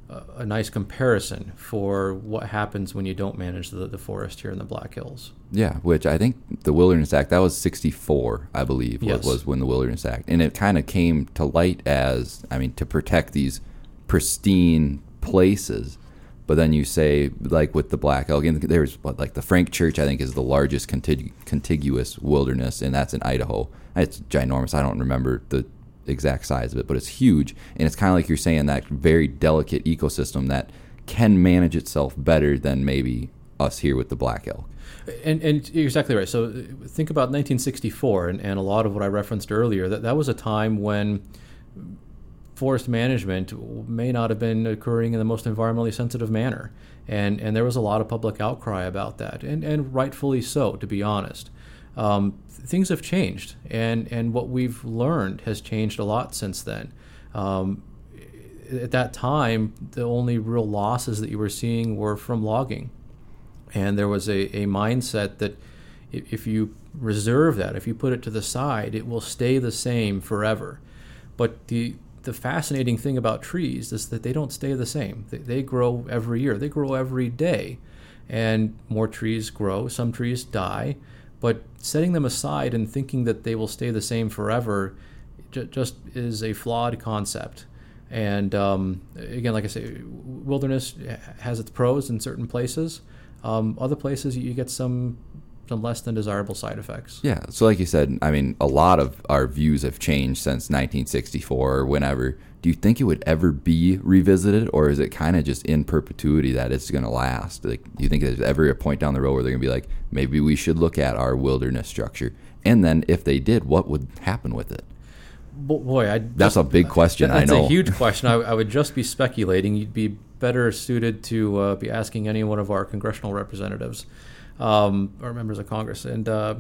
a nice comparison for what happens when you don't manage the, the forest here in the Black Hills. Yeah, which I think the Wilderness Act that was '64, I believe, yes. was, was when the Wilderness Act, and it kind of came to light as I mean to protect these pristine places. But then you say, like with the Black Elk, there's what, like the Frank Church, I think, is the largest contig- contiguous wilderness, and that's in Idaho. It's ginormous. I don't remember the exact size of it, but it's huge. And it's kind of like you're saying that very delicate ecosystem that can manage itself better than maybe us here with the black elk. And, and you're exactly right. So think about 1964 and, and a lot of what I referenced earlier. That that was a time when forest management may not have been occurring in the most environmentally sensitive manner. And, and there was a lot of public outcry about that, and, and rightfully so, to be honest um, things have changed, and and what we've learned has changed a lot since then. Um, at that time, the only real losses that you were seeing were from logging, and there was a, a mindset that if you reserve that, if you put it to the side, it will stay the same forever. But the the fascinating thing about trees is that they don't stay the same. They, they grow every year. They grow every day, and more trees grow. Some trees die. But setting them aside and thinking that they will stay the same forever j- just is a flawed concept. And um, again, like I say, wilderness has its pros in certain places. Um, other places, you get some some less than desirable side effects. Yeah. So, like you said, I mean, a lot of our views have changed since 1964 or whenever. Do you think it would ever be revisited, or is it kind of just in perpetuity that it's going to last? Like, do you think there's ever a point down the road where they're going to be like, maybe we should look at our wilderness structure? And then, if they did, what would happen with it? Boy, I that's a big question. That's I know. a huge question. I, I, would just be speculating. You'd be better suited to uh, be asking any one of our congressional representatives um, or members of Congress. And uh,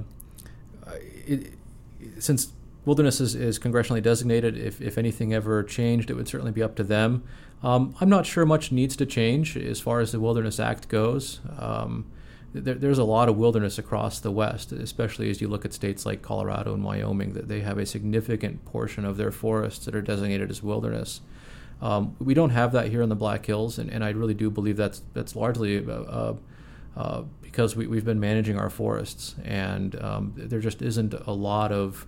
it, since wilderness is, is, congressionally designated, if, if anything ever changed, it would certainly be up to them. Um, I'm not sure much needs to change as far as the Wilderness Act goes. Um, there, there's a lot of wilderness across the West, especially as you look at states like Colorado and Wyoming, that they have a significant portion of their forests that are designated as wilderness. Um, we don't have that here in the Black Hills, and, and I really do believe that's that's largely because we, have been managing our forests, and um, there just isn't a lot of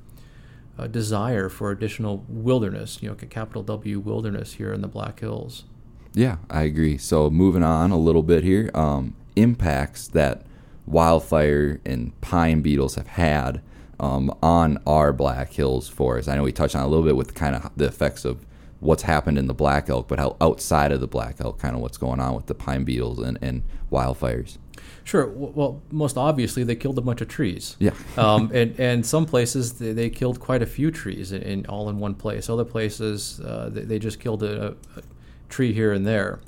uh, desire for additional wilderness, you know, capital W wilderness here in the Black Hills. Yeah, I agree. So moving on a little bit here, um, impacts that wildfire and pine beetles have had um, on our Black Hills forest. I know we touched on a little bit with kind of the effects of what's happened in the black elk, but how outside of the black elk, kind of what's going on with the pine beetles and, and wildfires. Sure. Well, most obviously, they killed a bunch of trees. Yeah. um, and, and some places they, they, killed quite a few trees in, in all in one place. Other places uh, they, they, just killed a, a, tree here and there.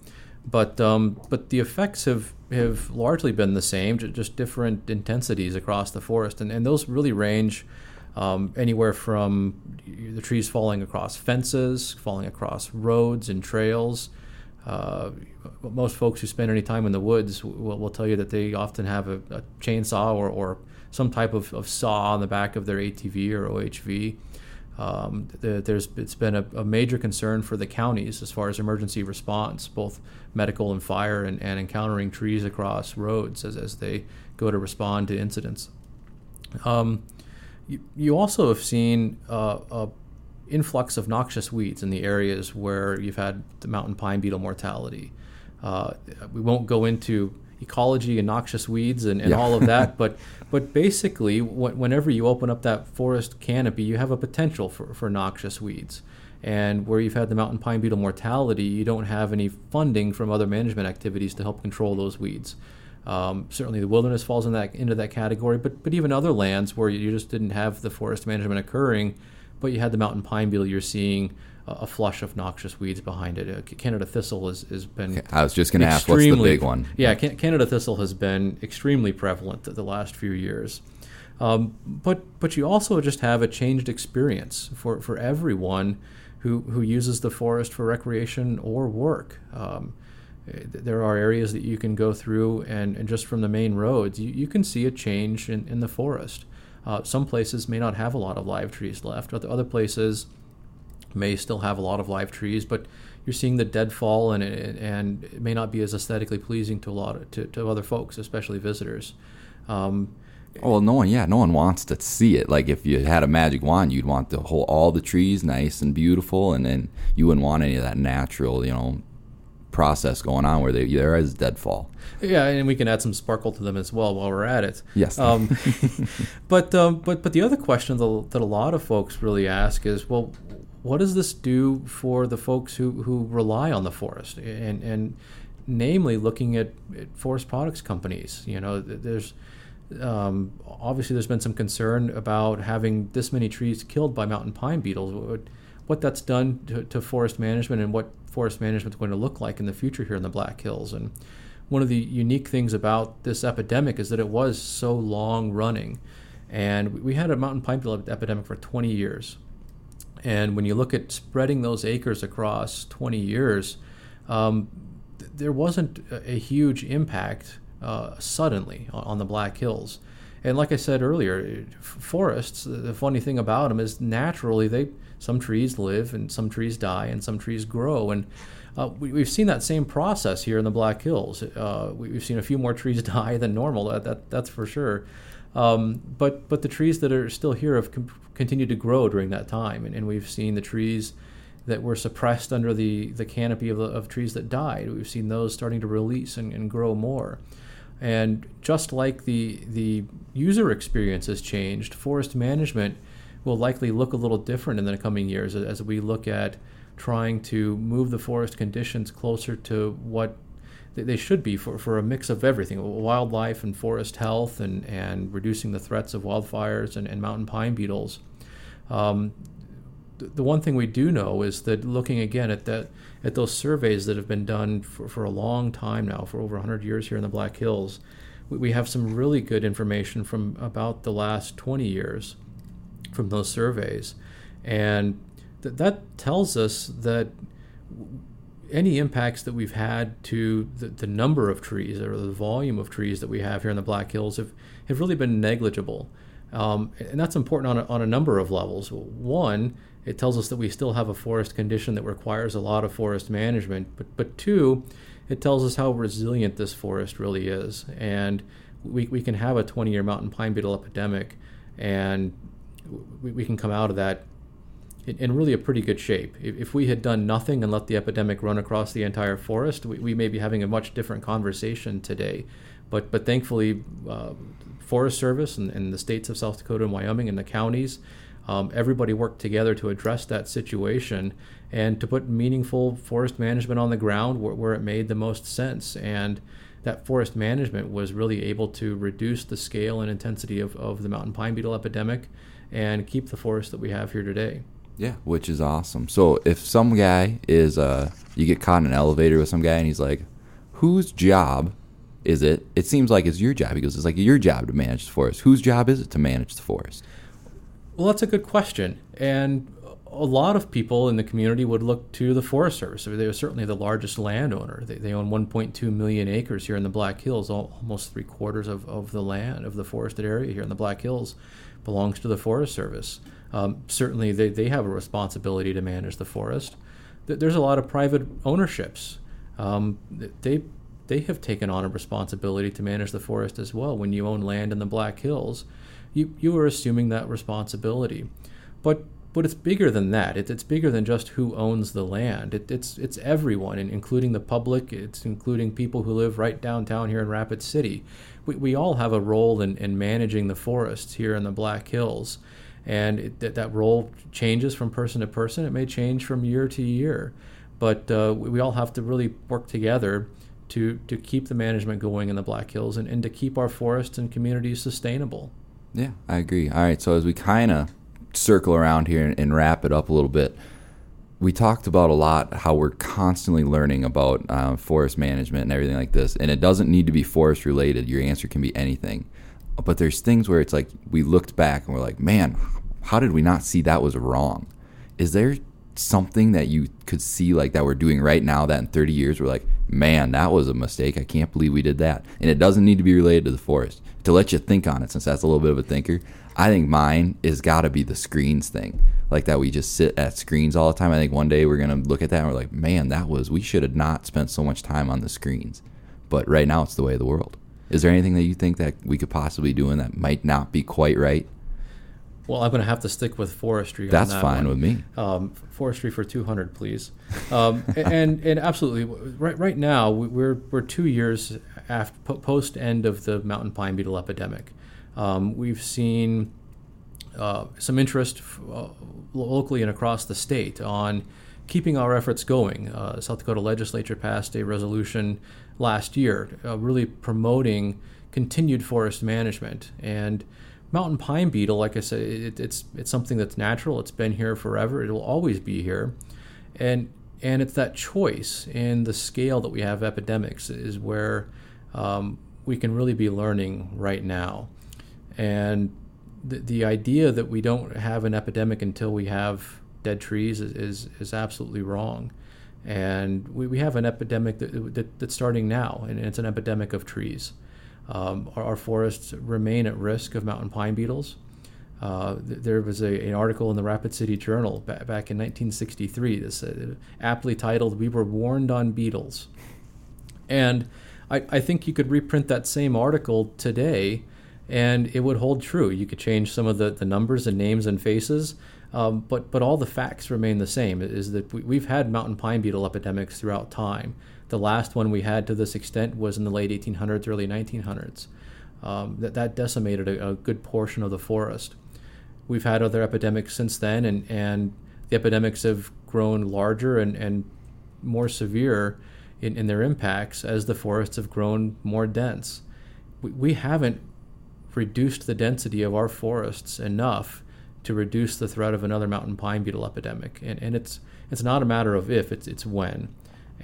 But um, but the effects have have largely been the same, just different intensities across the forest, and and those really range. Um, anywhere from the trees falling across fences, falling across roads and trails. Uh, most folks who spend any time in the woods will, will tell you that they often have a, a chainsaw or, or some type of, of, saw on the back of their ATV or OHV. Um, the, there's it's been a, a, major concern for the counties as far as emergency response, both medical and fire, and, and encountering trees across roads as, as they go to respond to incidents. Um, you, you also have seen uh, a influx of noxious weeds in the areas where you've had the mountain pine beetle mortality. Uh, we won't go into ecology and noxious weeds and, and yeah. all of that. but but basically, wh- whenever you open up that forest canopy, you have a potential for, for noxious weeds. And where you've had the mountain pine beetle mortality, you don't have any funding from other management activities to help control those weeds. Um, certainly, the wilderness falls in that, into that category, but but even other lands where you just didn't have the forest management occurring, but you had the mountain pine beetle, you're seeing a flush of noxious weeds behind it. Uh, Canada thistle has, has been. I was just going to ask, what's the big one? Yeah, Canada thistle has been extremely prevalent the last few years. Um, but but you also just have a changed experience for, for everyone who, who uses the forest for recreation or work. Um, there are areas that you can go through, and, and just from the main roads, you, you can see a change in, in the forest. Uh, some places may not have a lot of live trees left, other places may still have a lot of live trees, but you're seeing the deadfall, and it, and it may not be as aesthetically pleasing to a lot of, to, to other folks, especially visitors. Um, well, no one, yeah, no one wants to see it. Like if you had a magic wand, you'd want the whole all the trees nice and beautiful, and then you wouldn't want any of that natural, you know, process going on where they, there is deadfall. Yeah, and we can add some sparkle to them as well while we're at it. Yes. Um, but um, but but the other question that a lot of folks really ask is, well, what does this do for the folks who, who rely on the forest and, and namely looking at, at forest products companies you know there's um, obviously there's been some concern about having this many trees killed by mountain pine beetles what, what that's done to, to forest management and what forest management is going to look like in the future here in the black hills. And one of the unique things about this epidemic is that it was so long running. And we had a mountain pine beetle epidemic for 20 years. And when you look at spreading those acres across 20 years, um, th- there wasn't a, a huge impact uh, suddenly on, on, the Black Hills. And like I said earlier, forests, the funny thing about them is naturally they some trees live and some trees die and some trees grow. And uh, we, have seen that same process here in the Black Hills. Uh, we, have seen a few more trees die than normal, that, that that's for sure. Um, but but the trees that are still here have com- continued to grow during that time, and, and, we've seen the trees that were suppressed under the, the canopy of, the, of trees that died. We've seen those starting to release and, and grow more. And just like the the user experience has changed, forest management will likely look a little different in the coming years as we look at trying to move the forest conditions closer to what they should be for, for a mix of everything wildlife and forest health and, and reducing the threats of wildfires and, and mountain pine beetles. Um, the one thing we do know is that looking again at that at those surveys that have been done for, for a long time now, for over 100 years here in the Black Hills, we, we have some really good information from about the last 20 years from those surveys. And th- that tells us that any impacts that we've had to the, the, number of trees or the volume of trees that we have here in the Black Hills have, have really been negligible. Um, and that's important on a, on a number of levels. One, it tells us that we still have a forest condition that requires a lot of forest management. But, but two, it tells us how resilient this forest really is. And we, we can have a 20 year mountain pine beetle epidemic, and we, we can come out of that in, really a pretty good shape. If, if, we had done nothing and let the epidemic run across the entire forest, we, we may be having a much different conversation today. But, but thankfully, uh, Forest Service and, and, the states of South Dakota and Wyoming and the counties, um, everybody worked together to address that situation and to put meaningful forest management on the ground where, where it made the most sense. And that forest management was really able to reduce the scale and intensity of, of the mountain pine beetle epidemic and keep the forest that we have here today. Yeah, which is awesome. So if some guy is, uh, you get caught in an elevator with some guy and he's like, whose job Is it? It seems like it's your job. He goes, it's like your job to manage the forest. Whose job is it to manage the forest? Well, that's a good question. And a lot of people in the community would look to the Forest Service. They are certainly the largest landowner. They, they own 1.2 million acres here in the Black Hills. Almost three quarters of, of the land of the forested area here in the Black Hills belongs to the Forest Service. Um, certainly, they, they have a responsibility to manage the forest. There's a lot of private ownerships. Um, they they have taken on a responsibility to manage the forest as well. When you own land in the Black Hills, you you are assuming that responsibility. But but it's bigger than that. It, it's bigger than just who owns the land. It, it's it's everyone, including the public. It's including people who live right downtown here in Rapid City. We, we all have a role in, in managing the forests here in the Black Hills, and it, that that role changes from person to person. It may change from year to year, but uh, we, we all have to really work together to to keep the management going in the Black Hills and, and to keep our forests and communities sustainable. Yeah, I agree. All right, so as we kind of circle around here and, and, wrap it up a little bit, we talked about a lot how we're constantly learning about uh, forest management and everything like this. And it doesn't need to be forest related. Your answer can be anything. But there's things where it's like we looked back and we're like, man, how did we not see that was wrong? Is there something that you could see like that we're doing right now that in 30 years we're like, man, that was a mistake. I can't believe we did that. And it doesn't need to be related to the forest. To let you think on it, since that's a little bit of a thinker, I think mine is got to be the screens thing. Like that we just sit at screens all the time. I think one day we're going to look at that and we're like, man, that was, we should have not spent so much time on the screens. But right now it's the way of the world. Is there anything that you think that we could possibly do and that might not be quite right? Well, I'm going to have to stick with forestry. That's that fine one. with me. Um, forestry for 200, please. Um, and and absolutely, right right now we're we're two years after post end of the mountain pine beetle epidemic. Um, we've seen uh, some interest uh, locally and across the state on keeping our efforts going. Uh, South Dakota legislature passed a resolution last year, uh, really promoting continued forest management and mountain pine beetle. Like I said, it, it's it's something that's natural. It's been here forever. It will always be here, and and it's that choice in the scale that we have epidemics is where um, we can really be learning right now. And the, the idea that we don't have an epidemic until we have dead trees is, is, is absolutely wrong. And we, we have an epidemic that, that, that's starting now, and it's an epidemic of trees. Um, our, our, forests remain at risk of mountain pine beetles. Uh, th- there was a, an article in the Rapid City Journal back, back in 1963 that aptly titled, We Were Warned on Beetles. And I, I think you could reprint that same article today and it would hold true. You could change some of the, the numbers and names and faces, um, but but all the facts remain the same. Is that we, have had mountain pine beetle epidemics throughout time. The last one we had to this extent was in the late 1800s, early 1900s. Um, that that decimated a, a, good portion of the forest. We've had other epidemics since then, and and the epidemics have grown larger and and more severe in, in their impacts as the forests have grown more dense. We, we haven't reduced the density of our forests enough to reduce the threat of another mountain pine beetle epidemic. And, and it's, it's not a matter of if, it's, it's when.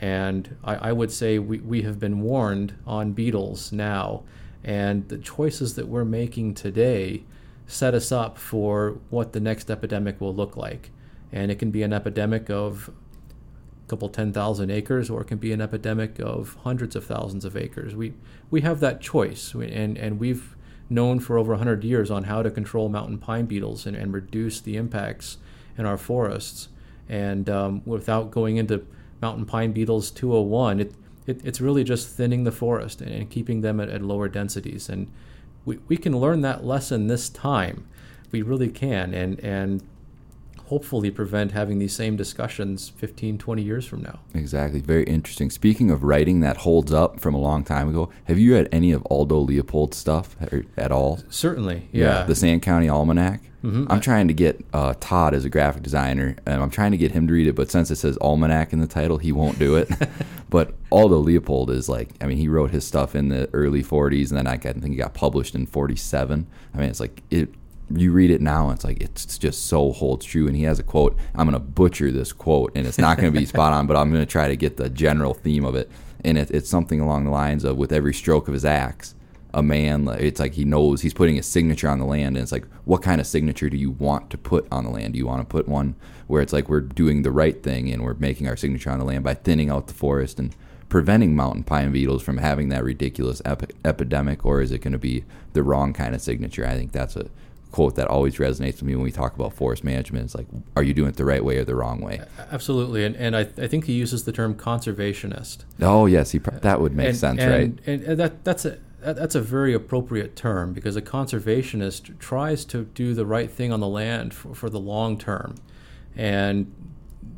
And I, I would say we, we have been warned on beetles now, and the choices that we're making today set us up for what the next epidemic will look like. And it can be an epidemic of a couple 10,000 acres, or it can be an epidemic of hundreds of thousands of acres. We, we have that choice, and, and we've known for over 100 years on how to control mountain pine beetles and, and reduce the impacts in our forests. And um, without going into mountain pine beetles 201, it, it, it's really just thinning the forest and, and keeping them at, at, lower densities. And we, we can learn that lesson this time. We really can. And, and hopefully prevent having these same discussions 15, 20 years from now. Exactly. Very interesting. Speaking of writing that holds up from a long time ago, have you read any of Aldo Leopold's stuff at all? Certainly. Yeah. yeah the Sand County Almanac. Mm-hmm. I'm trying to get uh, Todd as a graphic designer, and I'm trying to get him to read it. But since it says Almanac in the title, he won't do it. but Aldo Leopold is like, I mean, he wrote his stuff in the early 40s, and then I think he got published in 47. I mean, it's like it you read it now, it's like it's just so holds true. And he has a quote. I'm going to butcher this quote, and it's not going to be spot on, but I'm going to try to get the general theme of it. and it, it's something along the lines of with every stroke of his axe, a man it's like he knows he's putting his signature on the land and it's like what kind of signature do you want to put on the land do you want to put one where it's like we're doing the right thing and we're making our signature on the land by thinning out the forest and preventing mountain pine beetles from having that ridiculous epi- epidemic or is it going to be the wrong kind of signature i think that's a quote that always resonates with me when we talk about forest management. It's like, are you doing it the right way or the wrong way? Absolutely, and, and I, I think he uses the term conservationist. Oh yes, he that would make and, sense, and, right? And, and that that's a that's a very appropriate term because a conservationist tries to do the right thing on the land for, for the long term, and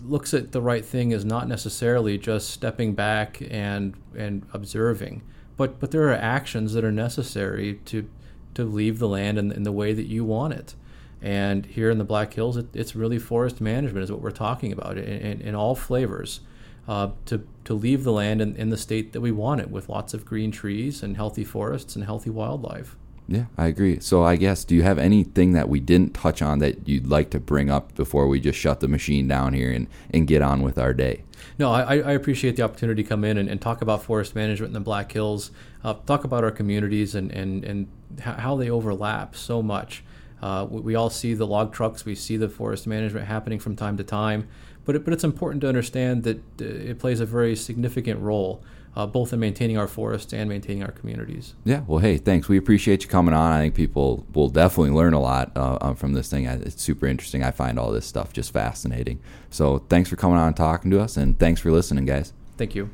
looks at the right thing as not necessarily just stepping back and and observing, but but there are actions that are necessary to to leave the land in, in the way that you want it. And here in the Black Hills, it, it's really forest management is what we're talking about in, in, in all flavors. Uh, to, to leave the land in, in the state that we want it with lots of green trees and healthy forests and healthy wildlife. Yeah, I agree. So I guess do you have anything that we didn't touch on that you'd like to bring up before we just shut the machine down here and, and get on with our day? No, I, I appreciate the opportunity to come in and, and talk about forest management in the Black Hills, uh, talk about our communities and, and, and how they overlap so much. Uh, we, all see the log trucks, we see the forest management happening from time to time, but, it, but it's important to understand that uh, it plays a very significant role uh, both in maintaining our forests and maintaining our communities. Yeah, well, hey, thanks. We appreciate you coming on. I think people will definitely learn a lot uh, uh from this thing. It's super interesting. I find all this stuff just fascinating. So thanks for coming on and talking to us, and thanks for listening, guys. Thank you.